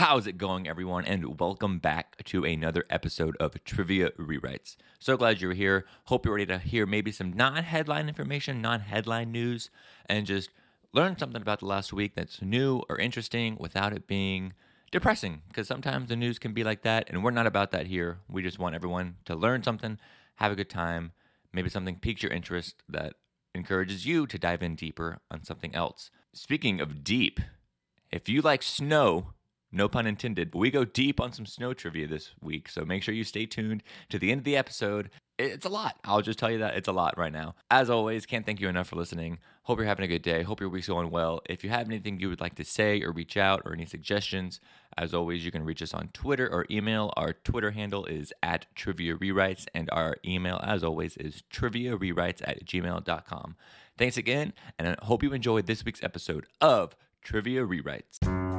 How's it going, everyone? And welcome back to another episode of Trivia Rewrites. So glad you're here. Hope you're ready to hear maybe some non headline information, non headline news, and just learn something about the last week that's new or interesting without it being depressing. Because sometimes the news can be like that, and we're not about that here. We just want everyone to learn something, have a good time, maybe something piques your interest that encourages you to dive in deeper on something else. Speaking of deep, if you like snow, no pun intended, but we go deep on some snow trivia this week. So make sure you stay tuned to the end of the episode. It's a lot. I'll just tell you that it's a lot right now. As always, can't thank you enough for listening. Hope you're having a good day. Hope your week's going well. If you have anything you would like to say or reach out or any suggestions, as always, you can reach us on Twitter or email. Our Twitter handle is at Trivia Rewrites, and our email, as always, is trivia rewrites at gmail.com. Thanks again, and I hope you enjoyed this week's episode of Trivia Rewrites.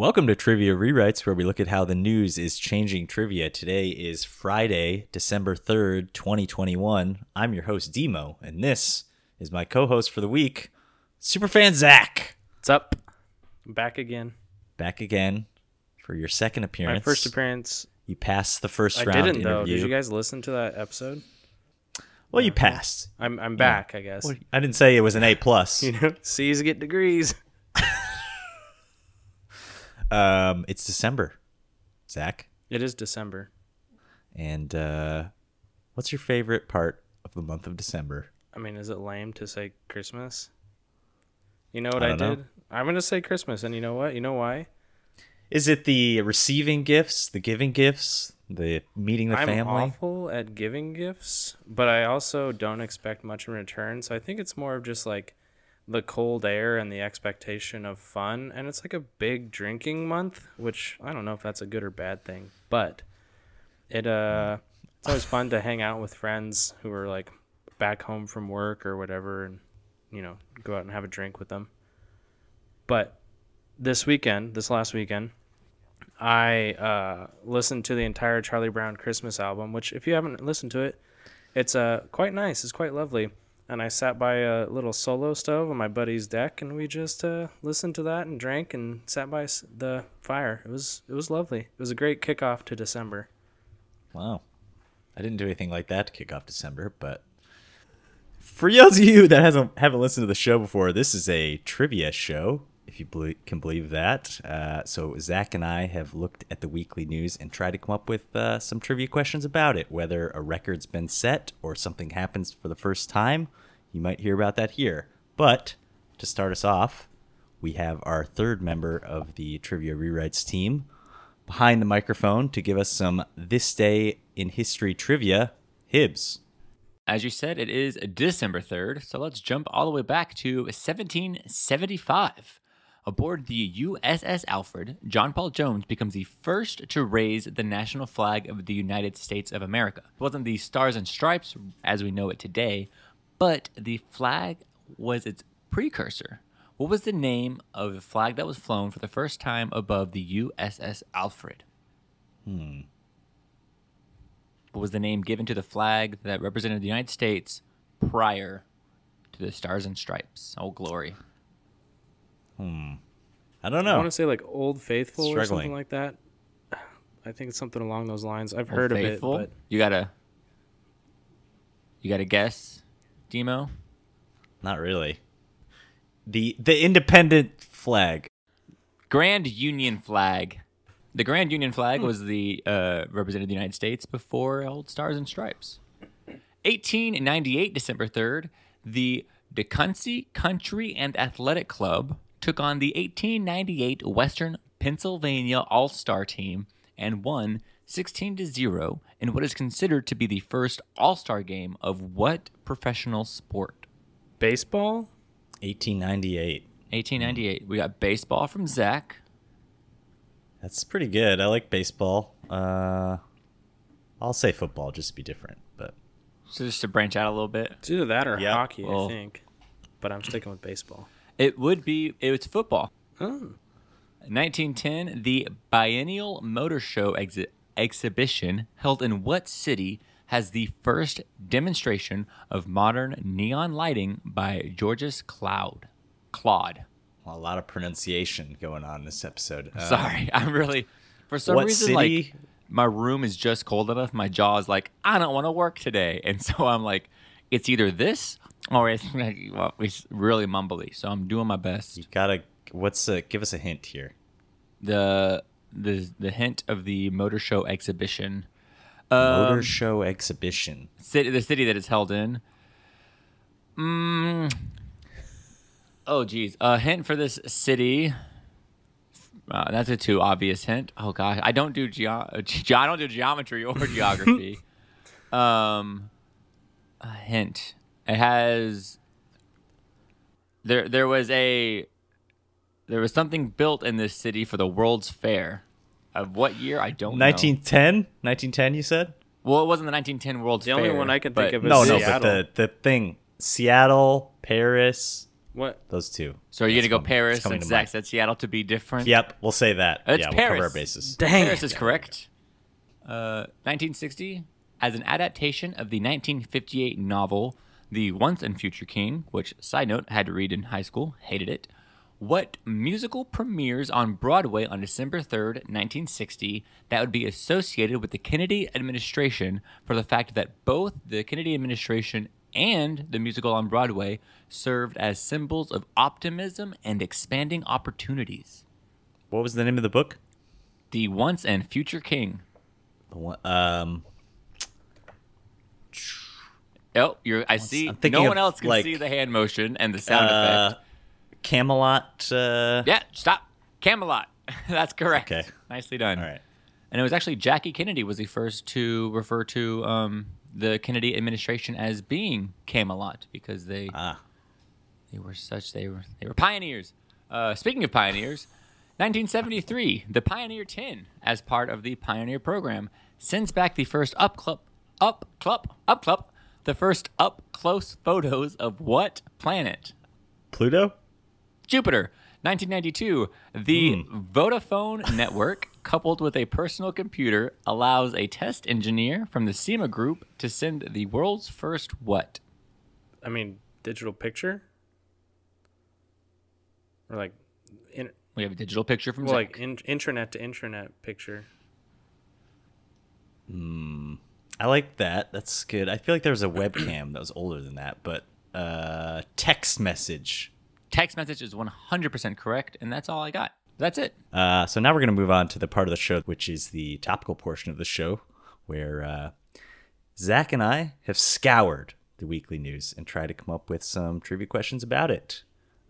Welcome to Trivia Rewrites, where we look at how the news is changing trivia. Today is Friday, December 3rd, 2021. I'm your host, Demo, and this is my co host for the week, Superfan Zach. What's up? I'm back again. Back again for your second appearance. My first appearance. You passed the first I round didn't though. interview. Did you guys listen to that episode? well, you passed. I'm I'm back. I guess. Well, I didn't say it was an A plus. You know, C's get degrees. Um, it's December, Zach. It is December. And uh, what's your favorite part of the month of December? I mean, is it lame to say Christmas? You know what I I, don't know. did? I'm gonna say Christmas, and you know what? You know why? Is it the receiving gifts, the giving gifts, the meeting the I'm family? awful at giving gifts, but I also don't expect much in return. So I think it's more of just like the cold air and the expectation of fun. And it's like a big drinking month, which I don't know if that's a good or bad thing, but it uh it's always fun to hang out with friends who are like back home from work or whatever and you know, go out and have a drink with them. But this weekend, this last weekend, I uh, listened to the entire Charlie Brown Christmas album, which, if you haven't listened to it, it's uh, quite nice. It's quite lovely. And I sat by a little solo stove on my buddy's deck, and we just uh, listened to that and drank and sat by the fire. It was it was lovely. It was a great kickoff to December. Wow. I didn't do anything like that to kick off December, but for those of you that hasn't haven't listened to the show before, this is a trivia show, you belie- can believe that. Uh, so Zach and I have looked at the weekly news and tried to come up with uh, some trivia questions about it. Whether a record's been set or something happens for the first time, you might hear about that here. But to start us off, we have our third member of the Trivia Rewrites team behind the microphone to give us some This Day in History trivia. Hibbs. As you said, it is December 3rd, so let's jump all the way back to 1775. Aboard the USS Alfred, John Paul Jones becomes the first to raise the national flag of the United States of America. It wasn't the Stars and Stripes as we know it today, but the flag was its precursor. What was the name of the flag that was flown for the first time above the USS Alfred? Hmm. What was the name given to the flag that represented the United States prior to the Stars and Stripes? Oh, glory. I don't know. I want to say like Old Faithful or something like that. I think it's something along those lines. I've Old heard Faithful? of it, You gotta, you gotta guess, Demo. Not really. The the independent flag. Grand Union flag. The Grand Union flag was the uh, represented the United States before old Stars and Stripes. 1898, December 3rd, the DeCunsey Country and Athletic Club took on the 1898 Western Pennsylvania All Star team and won 16 to 0 in what is considered to be the first All Star game of what professional sport? baseball. 1898. 1898. We got baseball from Zach. That's pretty good. I like baseball. Uh I'll say football just to be different, but So just to branch out a little bit. It's either that or Yeah. hockey, Well- I think. But I'm sticking with baseball. It would be it's football. Oh. 1910, the Biennial Motor Show exi- exhibition held in what city has the first demonstration of modern neon lighting by Georges Cloud. Claude. a lot of pronunciation going on in this episode. Uh, Sorry, I'm really for some reason city? like my room is just cold enough. My jaw is like I don't want to work today, and so I'm like, it's either this or it's, well, it's really mumbly. So I'm doing my best. you gotta. What's uh Give us a hint here. The the the hint of the motor show exhibition. Motor Um, show exhibition. city, the city that it's held in. Mm. Oh, geez. A hint for this city. Uh, that's a too obvious hint. Oh gosh, I don't do geo- ge- I don't do geometry or geography. um, a hint. It has. There, there was a. There was something built in this city for the World's Fair. Of what year? I don't know. 1910. 1910. You said. Well, it wasn't the 1910 World's The Fair. The only one I can think of is No, no, but the the thing. Seattle, Paris, What? those two. So are you That's gonna go Paris and to Zach said Seattle to be different? Yep, we'll say that. It's yeah, we'll cover our bases. Dang Paris it. is correct. Uh, 1960, as an adaptation of the 1958 novel The Once and Future King, which, side note, had to read in high school, hated it. What musical premieres on Broadway on December 3rd, 1960, that would be associated with the Kennedy administration for the fact that both the Kennedy administration and the musical on Broadway served as symbols of optimism and expanding opportunities? What was the name of the book? The Once and Future King. The one, um, Oh, you're. I see. I'm thinking No of, one else can like, see the hand motion and the sound uh, effect. Camelot. Uh, Yeah, stop. Camelot. That's correct. Okay. Nicely done. All right. And it was actually Jackie Kennedy was the first to refer to um, the Kennedy administration as being Camelot because they Ah, they were such they were they were pioneers. Uh, speaking of pioneers, 1973, the Pioneer 10, as part of the Pioneer program, sends back the first up clup up clup up clup the first up close photos of what planet? Pluto. Jupiter. 1992, the hmm. Vodafone network, coupled with a personal computer, allows a test engineer from the SEMA group to send the world's first what? I mean, digital picture? Or like, in, We have a digital picture from well, Zach. like in, intranet to intranet picture. Hmm. I like that. That's good. I feel like there was a webcam that was older than that, but uh, text message. Text message is 100% correct, and that's all I got. That's it. Uh, so now we're going to move on to the part of the show, which is the topical portion of the show, where uh, Zach and I have scoured the weekly news and tried to come up with some trivia questions about it.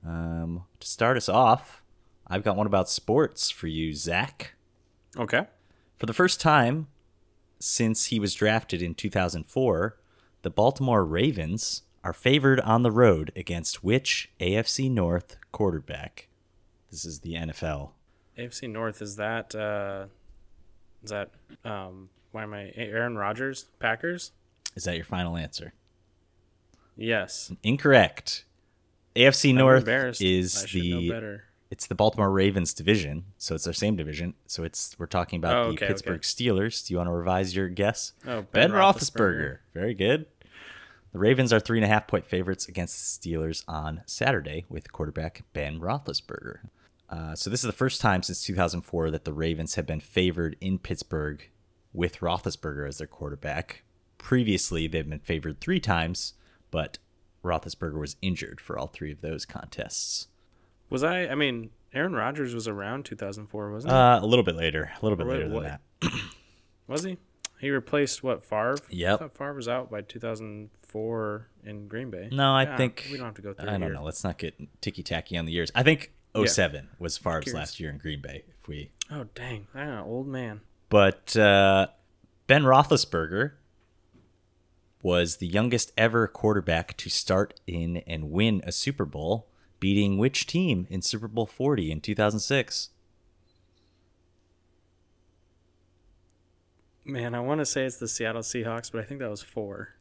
Um, to start us off, I've got one about sports for you, Zach. Okay. For the first time since he was drafted in 2004, the Baltimore Ravens are favored on the road against which AFC North quarterback? This is the NFL. AFC North is that uh is that um why am I Aaron Rodgers Packers? Is that your final answer? Yes. Incorrect. AFC North is the better. It's the Baltimore Ravens division, so it's their same division. So it's we're talking about Oh, the okay, Pittsburgh okay. Steelers. Do you want to revise your guess? Oh, Ben, Ben Roethlisberger. Roethlisberger. Very good. The Ravens are three and a half point favorites against the Steelers on Saturday with quarterback Ben Roethlisberger. Uh, so this is the first time since 2004 that the Ravens have been favored in Pittsburgh with Roethlisberger as their quarterback. Previously, they've been favored three times, but Roethlisberger was injured for all three of those contests. Was I I mean Aaron Rodgers was around 2004, wasn't he? Uh, a little bit later, a little bit later than what? that. was he? He replaced what Favre? Yep. I thought Favre was out by 2004 in Green Bay. No, I Yeah, think we don't have to go through. I don't here. know. Let's not get ticky tacky on the years. I think 07 was Favre's last year in Green Bay. If we, Oh dang, I'm old man. but uh, Ben Roethlisberger was the youngest ever quarterback to start in and win a Super Bowl, beating which team in Super Bowl 40 in 2006? Man, I want to say it's the Seattle Seahawks, but I think that was four.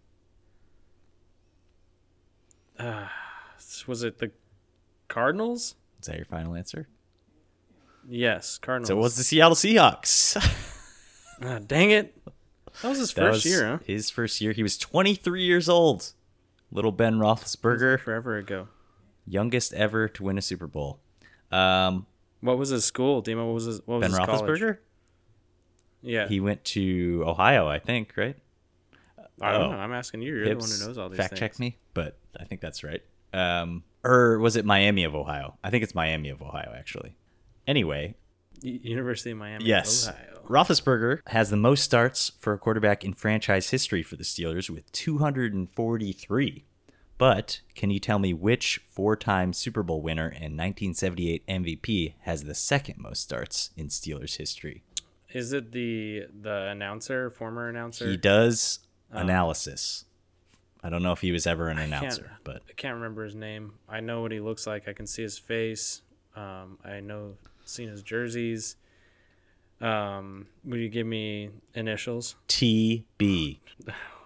Uh, was it the Cardinals? Is that your final answer? Yes, Cardinals. So it was the Seattle Seahawks. Ah, dang it! That was his That first was year, huh? His first year. He was 23 years old. Little Ben Roethlisberger, Forever ago. Youngest ever to win a Super Bowl. Um, What was his school, Demo? What was his what was ben his college? Roethlisberger. Yeah. He went to Ohio, I think, right? I don't oh. know. I'm asking you. You're the one who knows all these fact things. check me, but I think that's right. Um, or was it Miami of Ohio? I think it's Miami of Ohio, actually. Anyway, University of Miami. yes, Ohio. Roethlisberger has the most starts for a quarterback in franchise history for the Steelers with 243. But can you tell me which four-time Super Bowl winner and 1978 MVP has the second most starts in Steelers history? Is it the the announcer, former announcer? He does Oh. analysis. I don't know if he was ever an announcer, but I can't remember his name. I know what he looks like. I can see his face. Um, I know seen his jerseys. Um, will you give me initials? TB.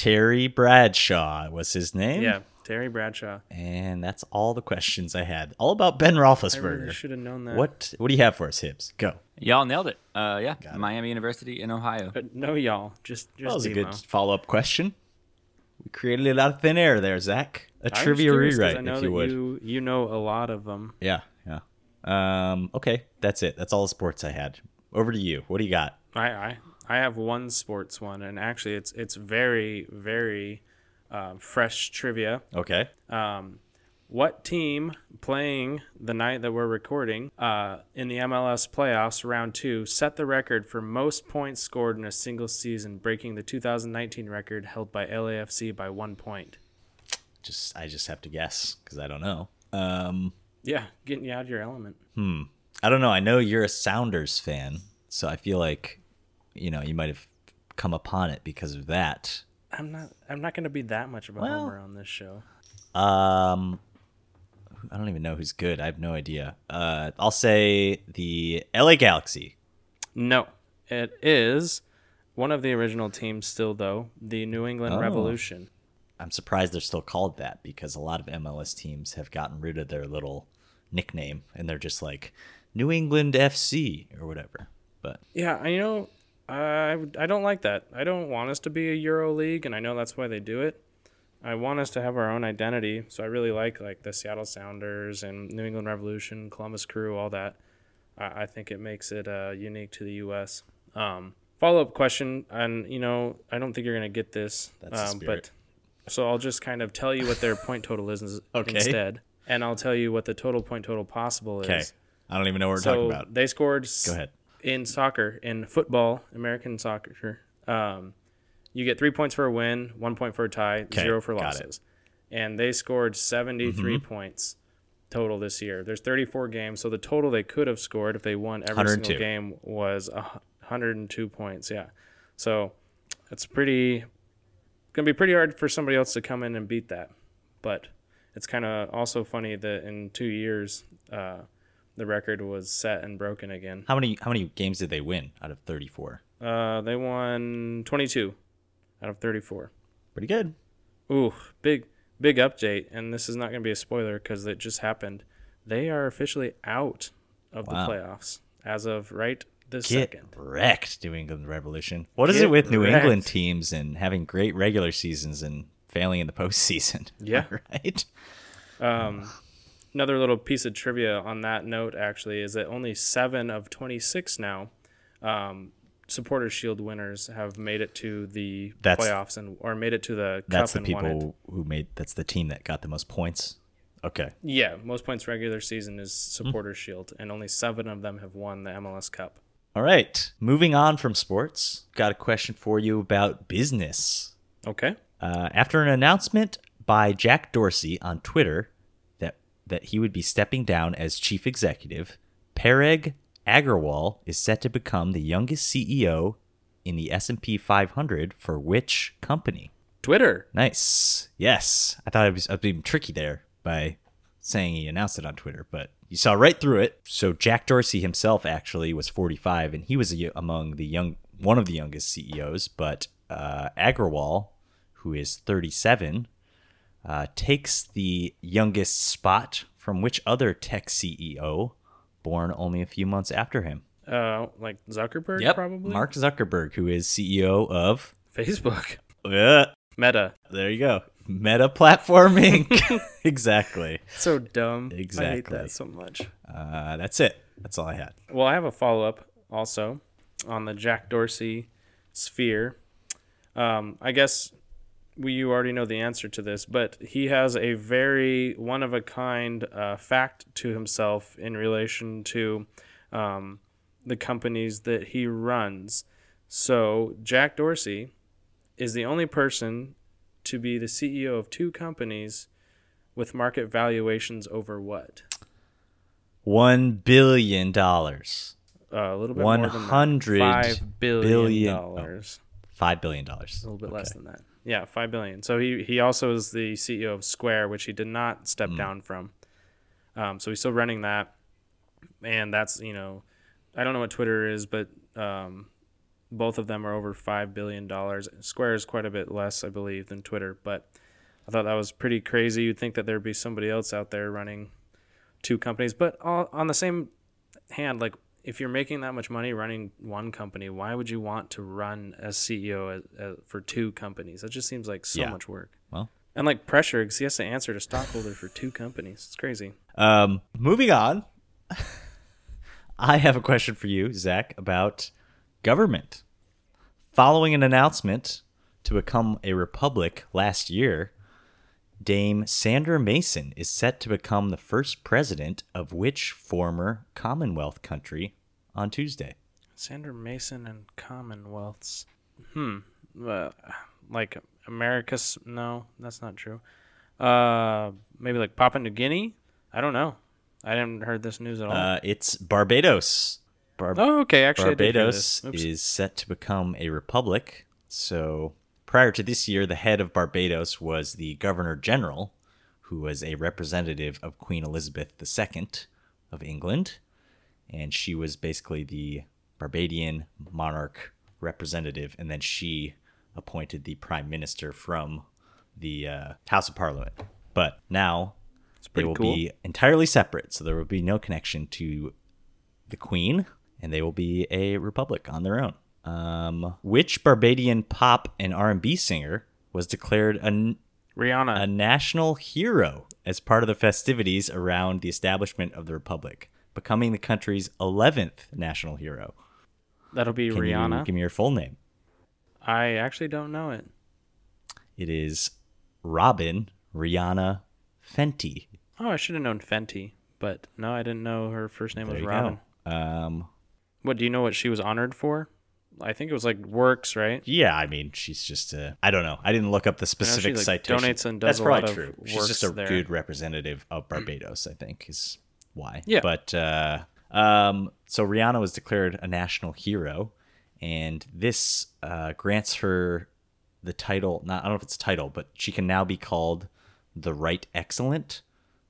Terry Bradshaw was his name. Yeah, Terry Bradshaw. And that's all the questions I had. All about Ben I really Roethlisberger. should have known that. what What do you have for us, Hibbs? Go. Y'all nailed it. Uh, yeah, Miami University in Ohio. But no, y'all. Just just That was a good follow up question. We created it out of thin air there, Zach. A I trivia curious 'cause rewrite, I know if you that would. You, you know a lot of them. Yeah, yeah. Um, okay, that's it. That's all the sports I had. Over to you. What do you got? I, I I have one sports one, and actually, it's it's very very uh, fresh trivia. Okay. Um, what team playing the night that we're recording uh, in the MLS playoffs round two set the record for most points scored in a single season, breaking the 2019 record held by LAFC by one point? Just I just have to guess because I don't know. Um, Yeah, getting you out of your element. Hmm. I don't know. I know you're a Sounders fan, so I feel like you know you might have come upon it because of that. I'm not. I'm not going to be that much of a Well- homer on this show. Um, I don't even know who's good. I have no idea. Uh, I'll say the LA Galaxy. No, it is one of the original teams. Still, though, the New England Oh. Revolution. I'm surprised they're still called that because a lot of MLS teams have gotten rid of their little nickname and they're just like New England FC or whatever. But Yeah, I know. I I don't like that. I don't want us to be a Euro League, and I know that's why they do it. I want us to have our own identity. So I really like like the Seattle Sounders and New England Revolution, Columbus Crew, all that. I, I think it makes it uh, unique to the U.S. Um, Follow up question, and you know I don't think you're gonna get this, That's um, but so I'll just kind of tell you what their point total is Okay. instead, and I'll tell you what the total point total possible is. okay. I don't even know what we're So talking about. they scored. Go ahead. In soccer, in football, American soccer, um, you get three points for a win, one point for a tie, Okay, zero for losses. And they scored 73 Mm-hmm. points total this year. There's 34 games, so the total they could have scored if they won every single game was a 102 points. Yeah, so it's pretty gonna be pretty hard for somebody else to come in and beat that. But it's kind of also funny that in two years, uh, the record was set and broken again. How many how many games did they win out of 34? Uh, they won 22 out of 34. Pretty good. Ooh, big big update, and this is not going to be a spoiler because it just happened. They are officially out of Wow. the playoffs as of right this Get second. wrecked, New England Revolution. What is Get it with New wrecked. England teams and having great regular seasons and failing in the postseason? Yeah. right. Um, another little piece of trivia on that note actually is that only seven of 26 now um, Supporters Shield winners have made it to the That's- playoffs and or made it to the That's cup the and won it. people who made. That's the team that got the most points. Okay. Yeah, most points regular season is Hmm. Shield, and only seven of them have won the MLS Cup. All right. Moving on from sports, got a question for you about business. Okay. Uh, after an announcement by Jack Dorsey on Twitter that he would be stepping down as chief executive, Parag Agarwal is set to become the youngest CEO in the S&P 500 for which company? Twitter. Nice. Yes. I thought I was, I was being tricky there by saying he announced it on Twitter, but you saw right through it. So Jack Dorsey himself actually was 45, and he was a, among the young, one of the youngest CEOs. But uh, Agarwal, who is 37, uh, takes the youngest spot from which other tech CEO, born only a few months after him? Uh, like Zuckerberg, Yep. probably. Mark Zuckerberg, who is CEO of. Facebook, Uh, Meta. there you go. Meta Platform Inc. exactly. So dumb. Exactly. I hate that so much. Uh, that's it. That's all I had. Well, I have a follow up also on the Jack Dorsey sphere. Um, I guess we you already know the answer to this, but he has a very one of a kind uh, fact to himself in relation to um, the companies that he runs. So Jack Dorsey is the only person to be the CEO of two companies with market valuations over what? One billion dollars. Uh, a little bit One more than that. five billion billion- dollars. Five billion dollars. A little bit less than that. Yeah, five billion. So he he also is the CEO of Square, which he did not step down from. Um, so he's still running that, and that's you know, I don't know what Twitter is, but um, both of them are over five billion dollars. Square is quite a bit less, I believe, than Twitter, but I thought that was pretty crazy. You'd think that there'd be somebody else out there running two companies, but all, on the same hand, like if you're making that much money running one company, why would you want to run as CEO as, as, for two companies? That just seems like so Yeah. much work. Well. and like pressure because he has to answer to stockholders for two companies. It's crazy. Um, moving on. I have a question for you, Zach, about government. Following an announcement to become a republic last year, Dame Sandra Mason is set to become the first president of which former Commonwealth country on Tuesday? Sandra Mason and Commonwealths. Hmm. Uh, like America's? No, that's not true. Uh, maybe like Papua New Guinea. I don't know. I didn't heard this news at all. Uh, it's Barbados. Bar- oh, okay. Actually, I did hear Barbados. Is set to become a republic. So prior to this year, the head of Barbados was the Governor General, who was a representative of Queen Elizabeth II of England. And she was basically the Barbadian monarch representative. And then she appointed the prime minister from the uh, House of Parliament. But now they will cool. be entirely separate. So there will be no connection to the Queen, and they will be a republic on their own. Um, which Barbadian pop and R&B singer was declared a, Rihanna a national hero as part of the festivities around the establishment of the republic, becoming the country's 11th national hero? That'll be Can you Rihanna. give me your full name? I actually don't know it. It is Robin Rihanna Fenty. Oh, I should have known Fenty, but no, I didn't know her first name There was you Robin. go. Um, What do you know? What she was honored for? I think it was like works, right? Yeah, I mean, she's just a. I don't know. I didn't look up the specific like, citation. donates and That's does a probably true. She's just a there. good representative of Barbados. I think is why. Yeah. But uh, um, so Rihanna was declared a national hero, and this uh, grants her the title. Not I don't know if it's a title, but she can now be called the Right Excellent.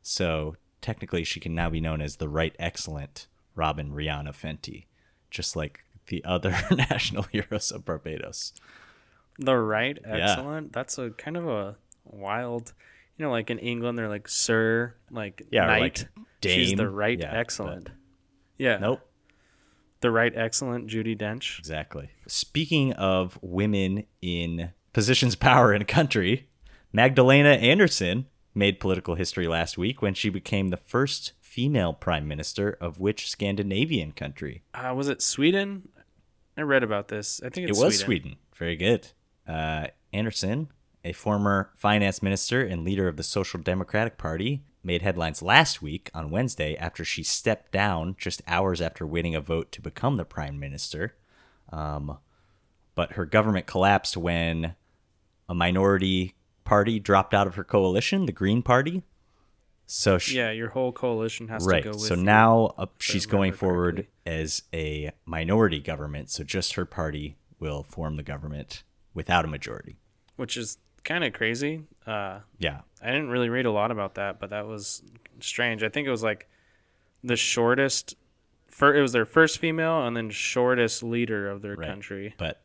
So technically, she can now be known as the Right Excellent Robin Rihanna Fenty, just like the other national heroes of Barbados. The right, excellent. That's a kind of a wild, you know, like in England they're like sir, like Yeah, knight. like She's the right, Yeah, excellent. Yeah, Nope. the right, excellent. Judi Dench. Exactly. Speaking of women in positions of power in a country, Magdalena Andersson made political history last week when she became the first female prime minister of which Scandinavian country? Uh, was it Sweden? I read about this. I think It was Sweden. Sweden. Very good. Uh, Andersson, a former finance minister and leader of the Social Democratic Party, made headlines last week on Wednesday after she stepped down just hours after winning a vote to become the prime minister. Um, but her government collapsed when a minority party dropped out of her coalition, the Green Party. So she, Yeah, your whole coalition has right. to go with. So now uh, she's going forward correctly. as a minority government. So just her party will form the government without a majority. which is kind of crazy. Uh, Yeah. I didn't really read a lot about that, but that was strange. I think it was like the shortest. For, it was their first female and then shortest leader of their Right. country. But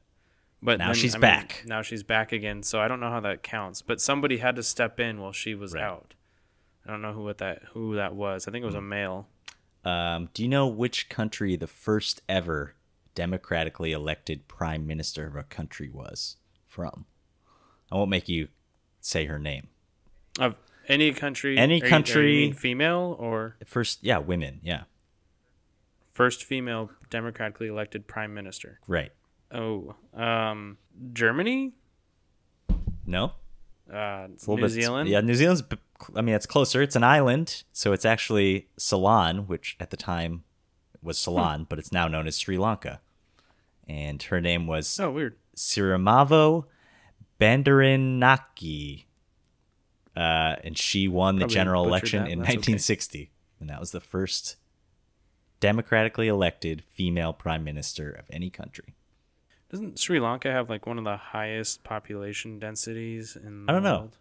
But Now then, she's I mean, back. now she's back again. So I don't know how that counts. But somebody had to step in while she was Right. out. I don't know who what that who that was. I think it was a male. Um, do you know which country the first ever democratically elected prime minister of a country was from? I won't make you say her name. Of any country, Any are you- you country- mean female or First, yeah, women. Yeah, first female democratically elected prime minister? right. Oh, um, Germany, No, uh, It's a little New bit- Zealand. Yeah, New Zealand's. I mean, it's closer. It's an island, so it's actually Ceylon, which at the time was Ceylon, but it's now known as Sri Lanka. And her name was Oh, weird. Sirimavo Bandaranaki. Uh, and she won the general election that, in that's okay. 1960. And that was the first democratically elected female prime minister of any country. Doesn't Sri Lanka have like one of the highest population densities in the I don't know. world?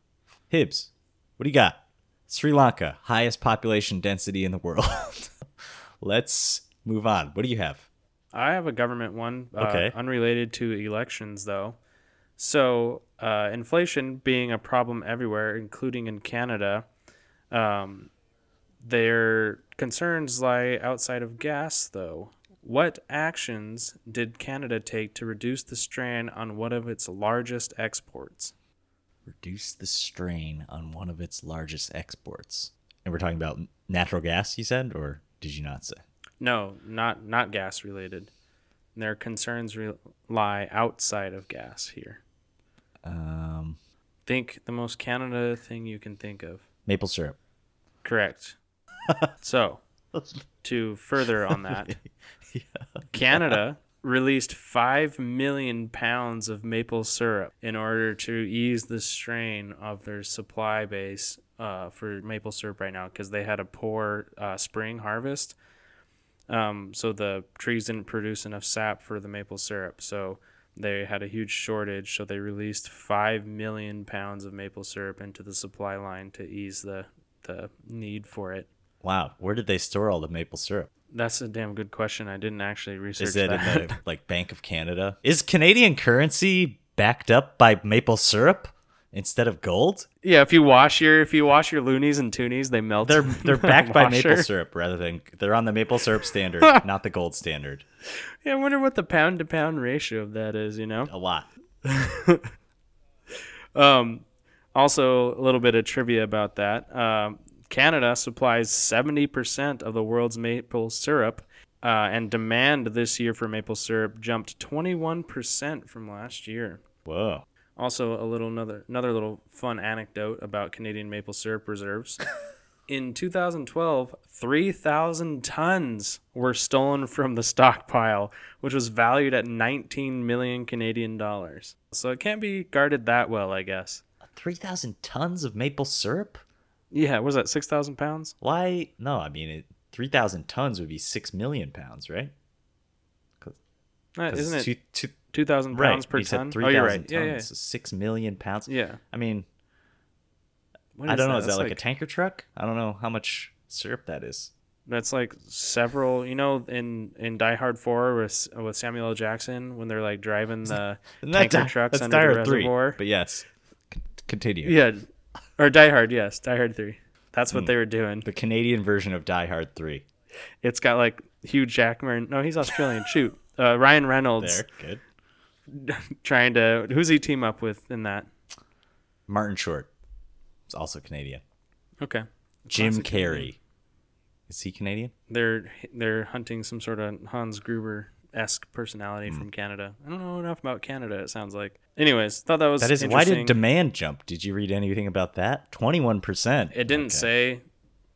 What do you got? Sri Lanka, highest population density in the world. Let's move on. What do you have? I have a government one. Uh, Okay. Unrelated to elections, though. So, uh, inflation being a problem everywhere, including in Canada, um, their concerns lie outside of gas, though. What actions did Canada take to reduce the strain on one of its largest exports? Reduce the strain on one of its largest exports. And we're talking about natural gas, you said, or did you not say? No, not not gas related. Their concerns re- lie outside of gas here. Um, Think the most Canada thing you can think of. maple syrup. Correct. so, to further on that, Canada released 5 million pounds of maple syrup in order to ease the strain of their supply base uh, for maple syrup right now because they had a poor uh, spring harvest. Um, so the trees didn't produce enough sap for the maple syrup. So they had a huge shortage. So they released 5 million pounds of maple syrup into the supply line to ease the, the need for it. Wow, where did they store all the maple syrup? That's a damn good question. I didn't actually research Is it that. in the like Bank of Canada? Is Canadian currency backed up by maple syrup instead of gold? yeah, if you wash your if you wash your loonies and toonies, they melt. They're they're backed by maple syrup rather than they're on the maple syrup standard, not the gold standard. Yeah, I wonder what the pound to pound ratio of that is. You know. A lot. Um, also, a little bit of trivia about that. Um, Canada supplies 70% of the world's maple syrup, uh, and demand this year for maple syrup jumped 21% from last year. Whoa. Also, a little another another little fun anecdote about Canadian maple syrup reserves. In 2012, 3,000 tons were stolen from the stockpile, which was valued at 19 million Canadian dollars. So it can't be guarded that well, I guess. Three thousand tons of maple syrup? Yeah, was that 6,000 pounds? Why? No, I mean it. Three thousand tons would be six million pounds, right? Uh, 'Cause isn't it two, two, 2,000 right? pounds per you said ton? three Oh, thousand you're right. tons. Yeah, yeah. So six million pounds. Yeah. I mean, I don't know. Is That's that like, a tanker truck? I don't know how much syrup that is. That's like several, you know, in in Die Hard Four with with Samuel L. Jackson when they're like driving the tanker Di- trucks under the Hard three, reservoir. But yes, C- continue. Yeah, or Die Hard, yes, Die Hard Three. That's what they were doing. The Canadian version of Die Hard three. It's got like Hugh Jackman. No, he's Australian. Shoot, uh, Ryan Reynolds There, good. trying to. Who's he team up with in that? Martin Short is also Canadian. Okay, Jim Classic Canadian. Carrey. Is he Canadian? they're they're hunting some sort of Hans Gruber esque personality Hmm. from Canada. I don't know enough about Canada. It sounds like. Anyways, thought that was That is why did demand jump? Did you read anything about that? Twenty one percent. It didn't say.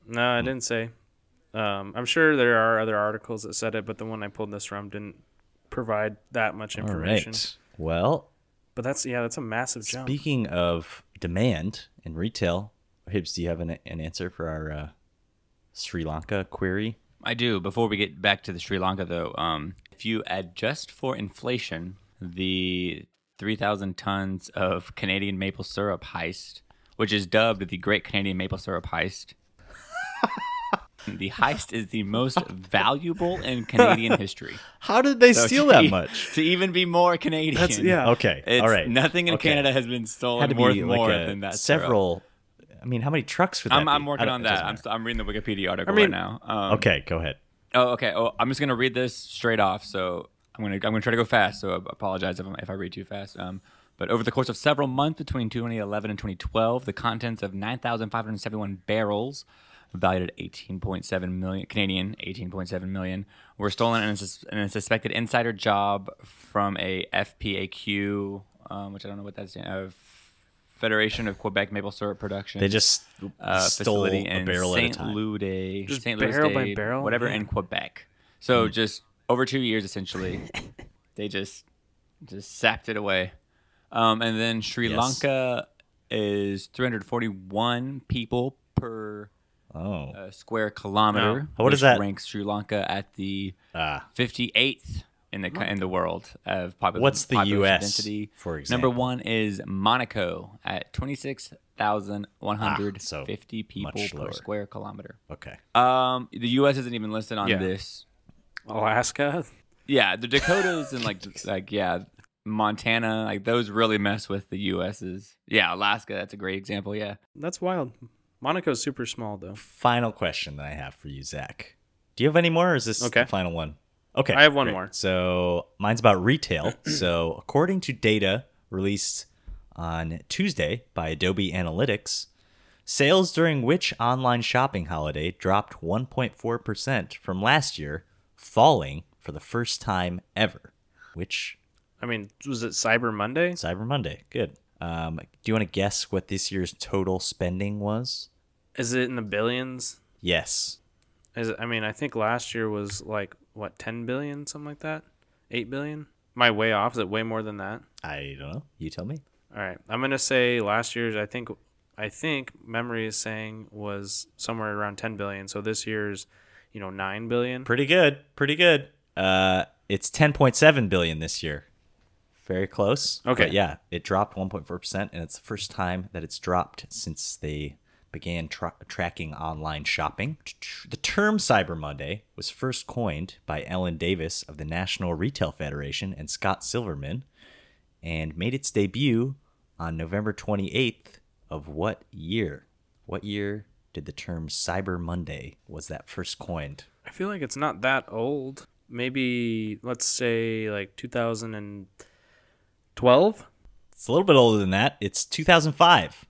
No, it didn't say. Um, I'm sure there are other articles that said it, but the one I pulled this from didn't provide that much information. right. Well, But that's yeah, that's a massive jump. speaking of demand in retail, Hibbs, do you have an, an answer for our uh, Sri Lanka query? I do. Before we get back to the Sri Lanka, though, um, if you adjust for inflation, the 3,000 tons of Canadian maple syrup heist, which is dubbed the Great Canadian Maple Syrup Heist, the heist is the most valuable in Canadian history. How did they So steal to that e- much? To even be more Canadian. That's- yeah. Okay. It's, all right. Nothing in Okay. Canada has been stolen Had to worth be more a, than that. syrup. several. I mean, how many trucks would that I'm, I'm working on that. I'm, st- I'm reading the Wikipedia article mean- right now. Um, okay, go ahead. Oh, okay. Oh, I'm just gonna read this straight off. So I'm gonna I'm gonna try to go fast. So I apologize if, I'm, if I read too fast. Um, but over the course of several months between 2011 and 2012, the contents of 9,571 barrels, valued at 18.7 million Canadian, 18.7 million, were stolen in a, sus- in a suspected insider job from a FPAQ, um, which I don't know what that's uh, Federation of Quebec Maple Syrup Production They just uh, stole facility a in barrel Saint at a time. Louis Day, Just Saint Louis barrel by Day, barrel? whatever Yeah. in Quebec. So Hmm. just over two years, essentially, they just just sapped it away. Um, and then Sri Yes. Lanka is 341 people per Oh, uh, square kilometer. What is which that? Ranks Sri Lanka at the ah, 58th in the co- in the world of population. What's the population US, density. for example, Number one is Monaco at 26,150 so people per square kilometer. okay. Um, the U.S. isn't even listed on Yeah. this. Alaska. Yeah, the Dakotas and like like yeah, Montana, like those really mess with the U.S.'s. Yeah, Alaska, that's a great example. Yeah. That's wild. Monaco's super small though. Final question that I have for you, Zach. Do you have any more, or is this Okay. the final one? Okay, I have one great. more. So mine's about retail. so according to data released on Tuesday by Adobe Analytics, sales during which online shopping holiday dropped 1.4 percent from last year, falling for the first time ever. Which I mean, was it Cyber Monday? Cyber Monday? Good. Um, do you want to guess what this year's total spending was? Is it in the billions? Yes. Is it, I mean, I think last year was like what, 10 billion, something like that? 8 billion? Am I way off? Is it way more than that? I don't know. You tell me. All right. I'm going to say last year's I think I think memory is saying was somewhere around 10 billion. So this year's, you know, 9 billion. Pretty good. Pretty good. Uh, it's 10.7 billion this year. Very close. Okay. But yeah, it dropped 1.4%, and it's the first time that it's dropped since they began tra- tracking online shopping. The term Cyber Monday was first coined by Ellen Davis of the National Retail Federation and Scott Silverman, and made its debut on November 28th of what year? What year did the term Cyber Monday was that first coined? I feel like it's not that old. Maybe let's say like 2012. It's a little bit older than that. It's 2005.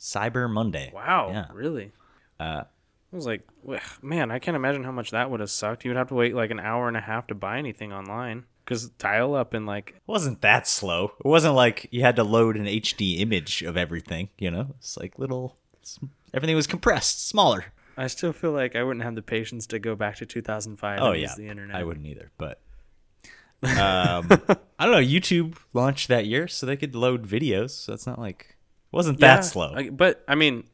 Cyber Monday. Wow, Yeah. really? Uh, I was like, man, I can't imagine how much that would have sucked. You would have to wait like an hour and a half to buy anything online because dial up and like, it wasn't that slow. It wasn't like you had to load an HD image of everything, you know? It's like little everything was compressed, smaller. I still feel like I wouldn't have the patience to go back to 2005 Oh and yeah. use the internet. I wouldn't either, but um, I don't know, YouTube launched that year so they could load videos, so it's not like it wasn't Yeah, that slow. I- but I mean,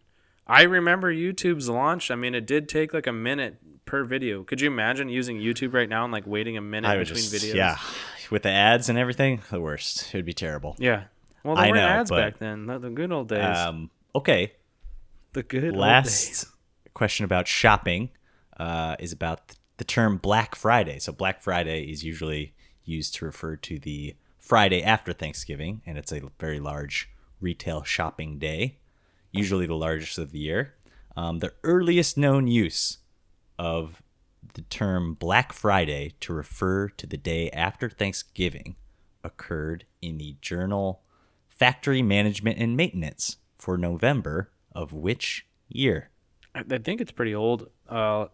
I remember YouTube's launch. I mean, it did take like a minute per video. Could you imagine using YouTube right now and like waiting a minute I between just videos? yeah, with the ads and everything, the worst. It would be terrible. Yeah. Well, there I weren't know, ads but- back then. The, the good old days. Um, okay, the good old days. last question about shopping uh, is about the term Black Friday. So Black Friday is usually used to refer to the Friday after Thanksgiving, and it's a very large retail shopping day, usually the largest of the year. Um, the earliest known use of the term Black Friday to refer to the day after Thanksgiving occurred in the journal Factory Management and Maintenance for November of which year? I, think it's pretty old. Uh,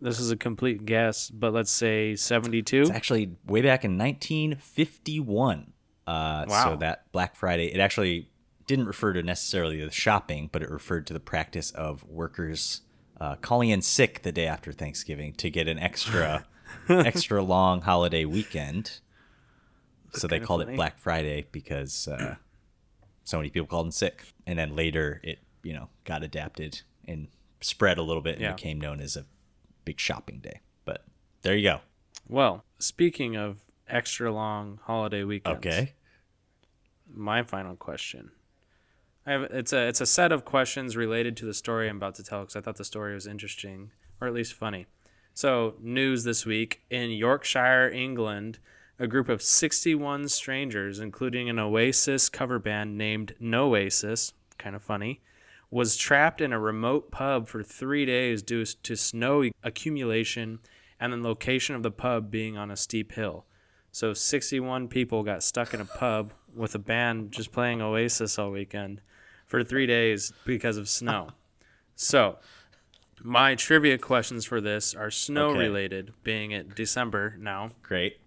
this is a complete guess, but let's say 72. It's actually way back in 1951. Uh, So that Black Friday, it actually didn't refer to necessarily the shopping, but it referred to the practice of workers uh, calling in sick the day after Thanksgiving to get an extra, extra long holiday weekend. so they called funny. it Black Friday because uh, so many people called in sick, and then later it you know got adapted and spread a little bit and Yeah. became known as a big shopping day. But there you go. Well, speaking of extra long holiday weekends. Okay. my final question. I have it's a it's a set of questions related to the story I'm about to tell because I thought the story was interesting or at least funny. So, news this week in Yorkshire, England, a group of 61 strangers, including an Oasis cover band named No Oasis, kind of funny, was trapped in a remote pub for three days due to snow accumulation and the location of the pub being on a steep hill. So 61 people got stuck in a pub with a band just playing Oasis all weekend for three days because of snow. So, my trivia questions for this are snow Okay. related, being it December now. Great.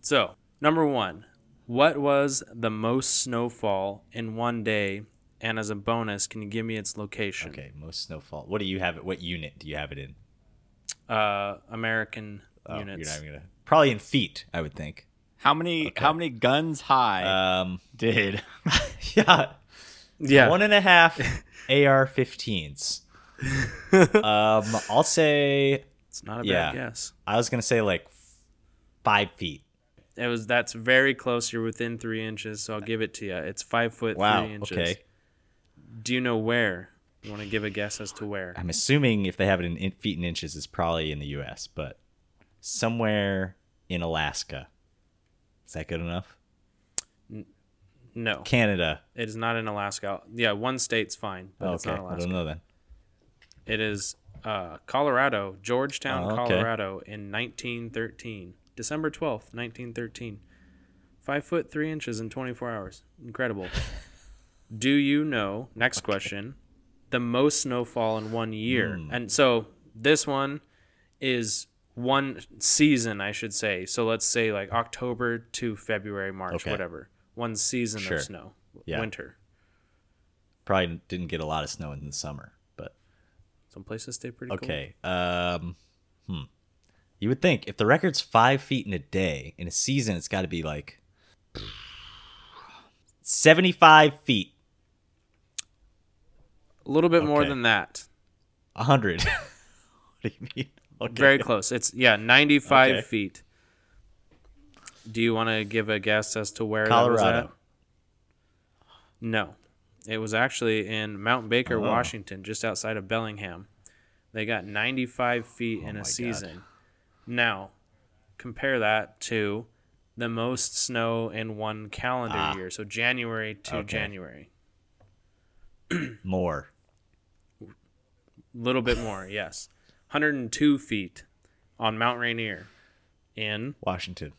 So, number one, what was the most snowfall in one day? And as a bonus, can you give me its location? Okay, most snowfall. What do you have it? What unit do you have it in? Uh, American Oh, units. You're not even gonna. Probably in feet, I would think. How many how many guns high Um, did? yeah, yeah. one and a half AR-15s. um, I'll say it's not a yeah. bad guess. I was gonna say like five feet. It was that's very close. You're within three inches, so I'll give it to you. It's five foot Wow. three inches. Okay. Do you know where? You want to give a guess as to where? I'm assuming if they have it in, in feet and inches, it's probably in the U.S., but somewhere in Alaska. Is that good enough? No, Canada. it is not in Alaska. Yeah, one state's fine, but it's okay, not I don't know then. It is uh, Colorado, Georgetown, Oh, okay. Colorado, in 1913, December 12th, 1913. Five foot three inches in 24 hours. Incredible. Do you know? Next question. The most snowfall in one year, Hmm. and so this one is one season, I should say. So let's say like October to February, March, Okay. whatever. One season Sure. of snow, Yeah. winter. Probably didn't get a lot of snow in the summer, but Some places stay pretty cold. okay. Um, hmm. You would think if the record's five feet in a day in a season, it's got to be like seventy-five feet, A little bit more than that. a hundred. what do you mean? Okay. Very close. It's yeah, 95 Okay. feet. Do you want to give a guess as to where that was at? Colorado. No. It was actually in Mount Baker, Oh. Washington, just outside of Bellingham. They got 95 feet in Oh my a God. season. Now, compare that to the most snow in one calendar Ah. year. So January to Okay. January. More. A little bit more, yes. 102 feet on Mount Rainier in Washington.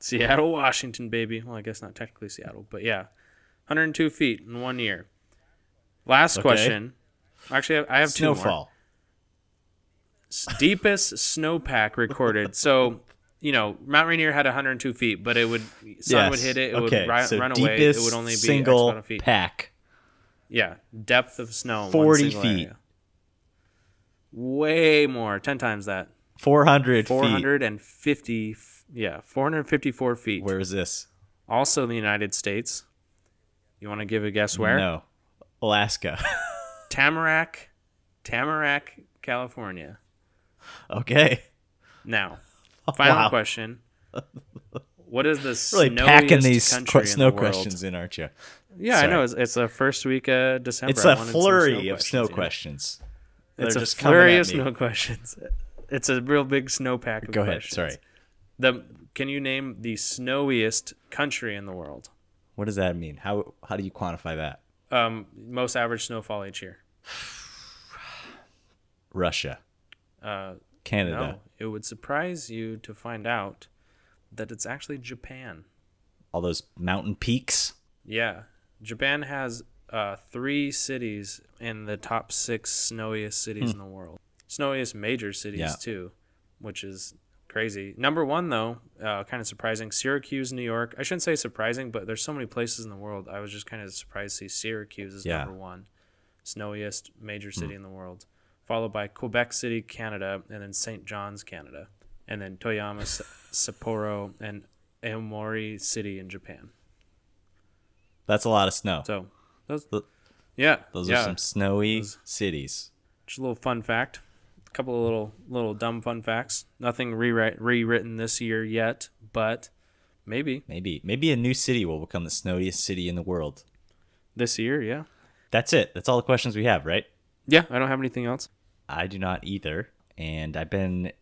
Seattle, Washington, baby. Well, I guess not technically Seattle, but yeah, 102 feet in one year. Last Okay. question. Actually, I have two more. Snowfall. Deepest snowpack recorded. So, you know, Mount Rainier had 102 feet, but it would sun would hit it, it okay. would ri- so run away. It would only be X single of feet. pack. Yeah, depth of snow. in one 40 feet. area. Way more, ten times that. 400 feet. 450. f- Yeah, 454 feet. Where is this? Also, the United States. You want to give a guess where? No. Alaska. Tamarack, Tamarack, California. okay. Now, final Wow. question. What is the Really snowiest packing these country qu- in snow the questions in, aren't you? Yeah, I know. It's, it's the first week of December. It's a flurry of snow questions. It's They're a flurry of snow questions. It's a real big snowpack of Go ahead. questions. Sorry. The can you name the snowiest country in the world? What does that mean? How how do you quantify that? Um, most average snowfall each year. Russia, Uh, Canada. no, it would surprise you to find out that it's actually Japan. All those mountain peaks. Yeah, Japan has uh, three cities in the top six snowiest cities in the world. Snowiest major cities Yeah. too, which is crazy. Number one though, uh, kind of surprising. Syracuse, New York. I shouldn't say surprising, but there's so many places in the world. I was just kind of surprised to see Syracuse is Yeah. number one, snowiest major city in the world, followed by Quebec City, Canada, and then St. John's, Canada, and then Toyama, Sapporo, and Aomori City in Japan. That's a lot of snow. So those, Th- yeah, Those yeah. are some snowy Those- cities. Just a little fun fact. A couple of little little dumb fun facts. Nothing rewrite rewritten this year yet, but maybe Maybe maybe a new city will become the snowiest city in the world. this year. Yeah, That's it. That's all the questions we have, right? yeah. I don't have anything else. I do not either, and I've been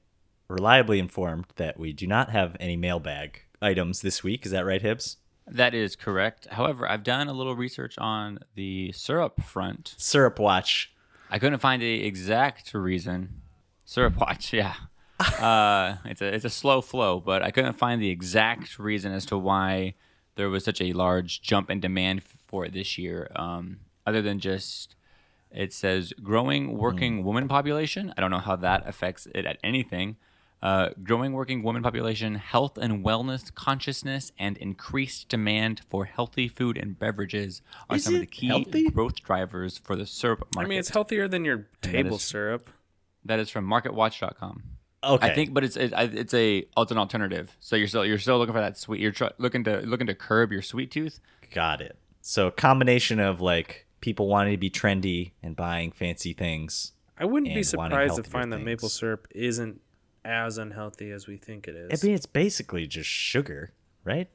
reliably informed that we do not have any mailbag items this week. Is that right, Hibbs? That is correct. However, I've done a little research on the syrup front. Syrup watch. I couldn't find the exact reason. Syrup watch, yeah. uh, it's a it's a slow flow, but I couldn't find the exact reason as to why there was such a large jump in demand for it this year. Um, other than just it says growing working woman population. I don't know how that affects it at anything. Uh, growing working woman population, health and wellness consciousness, and increased demand for healthy food and beverages are Is some of the key healthy? growth drivers for the syrup market. I mean, it's healthier than your table is- syrup. That is from MarketWatch.com. Okay. I think, but it's it, it's a oh, it's an alternative. So you're still you're still looking for that sweet. You're tr- looking to looking to curb your sweet tooth. Got it. So a combination of like people wanting to be trendy and buying fancy things. I wouldn't be surprised to healthier find that maple syrup isn't as unhealthy as we think it is. I mean, it's basically just sugar, right?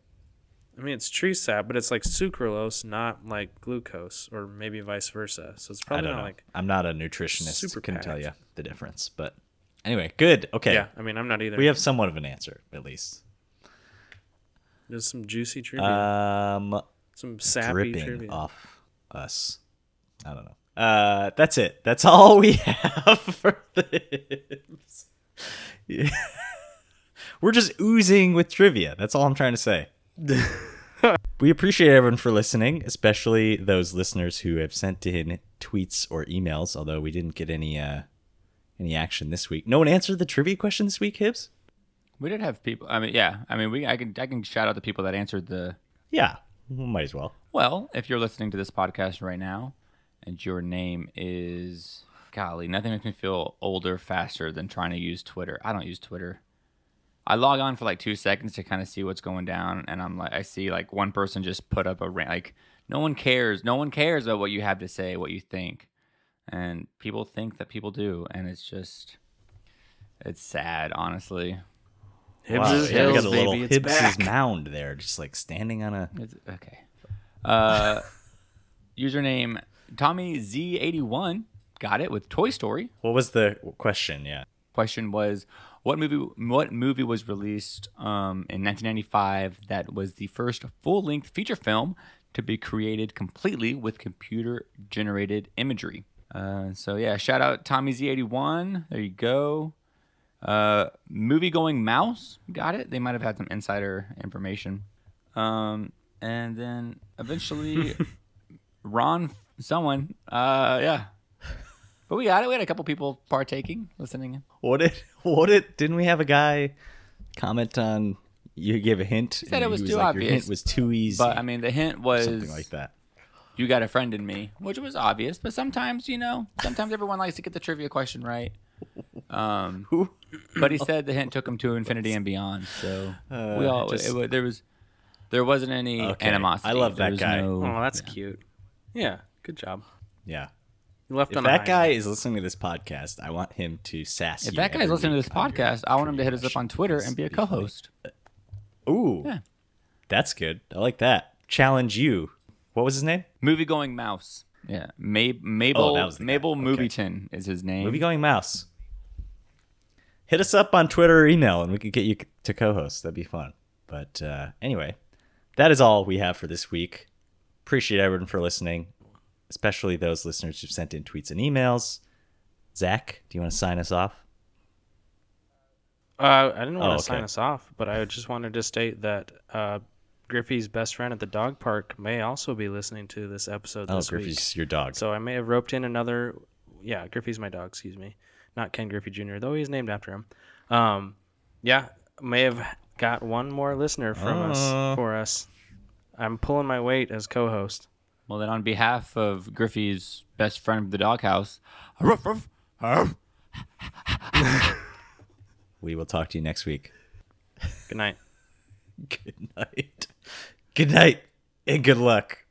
I mean, it's tree sap, but it's like sucralose, not like glucose, or maybe vice versa. So it's probably not know. like. I'm not a nutritionist. super Couldn't tell you the difference, but anyway, good. Okay. Yeah, I mean, I'm not either. We have somewhat of an answer, at least. There's some juicy trivia, Um, some sappy dripping trivia. off us. I don't know. Uh, that's it. That's all we have for this. We're just oozing with trivia. That's all I'm trying to say. we appreciate everyone for listening, especially those listeners who have sent in tweets or emails. Although we didn't get any uh, any action this week. No one answered the trivia question this week, Hibbs. We did have people. I mean, yeah. I mean, we I can I can shout out the people that answered the. Yeah, might as well. Well, if you're listening to this podcast right now, and your name is golly, nothing makes me feel older faster than trying to use Twitter. I don't use Twitter. I log on for like two seconds to kind of see what's going down, and I'm like, I see like one person just put up a rant. Like, no one cares. No one cares about what you have to say, what you think, and people think that people do, and it's just, it's sad, honestly. Hibbs' Wow, is yeah, we got a little baby, it's Hibbs's back. mound there, just like standing on a. It's, okay. Uh, username Tommy Z81 got it with Toy Story. What was the question? Yeah. question was what movie what movie was released um, in 1995 that was the first full-length feature film to be created completely with computer generated imagery uh, so yeah shout out tommy z81 there you go uh, movie going mouse got it they might have had some insider information um, and then eventually ron someone uh, yeah but we got it we had a couple people partaking listening in. What it? What it? Didn't we have a guy comment on? You gave a hint. He said it was too Your obvious. hint was too easy. But I mean, the hint was something like that. You got a friend in me, which was obvious. But sometimes, you know, sometimes everyone likes to get the trivia question right. Um, Who? but he said the hint took him to infinity and beyond. So we Uh, all just- it, wa- there was there wasn't any Okay. animosity. I love There that was guy. no- Oh, that's cute. Yeah, good job. Yeah. Left If on that guy is listening to this podcast, I want him to sass if that guy's every listening to this podcast, I want him to hit us up on Twitter and be a co-host. Ooh. Yeah. That's good. I like that. Challenge you. What was his name? Movie going mouse. Yeah, Mab- Mabel Oh, that was the guy. Mabel Okay. Movieton is his name. Movie Going Mouse. Hit us up on Twitter or email and we could get you to co host. That'd be fun. But uh, anyway, that is all we have for this week. Appreciate everyone for listening, especially those listeners who've sent in tweets and emails. Zach, do you want to sign us off? Uh, I didn't want Oh, to sign us off, but I just wanted to state that uh, Griffey's best friend at the dog park may also be listening to this episode Oh, this Griffey's week. your dog. So I may have roped in another. Yeah, Griffey's my dog. Excuse me, not Ken Griffey Jr. Though he's named after him. Um, yeah, may have got one more listener from Oh. us for us. I'm pulling my weight as co-host. Well, then, on behalf of Griffey's best friend of the doghouse, we will talk to you next week. Good night. Good night. Good night and good luck.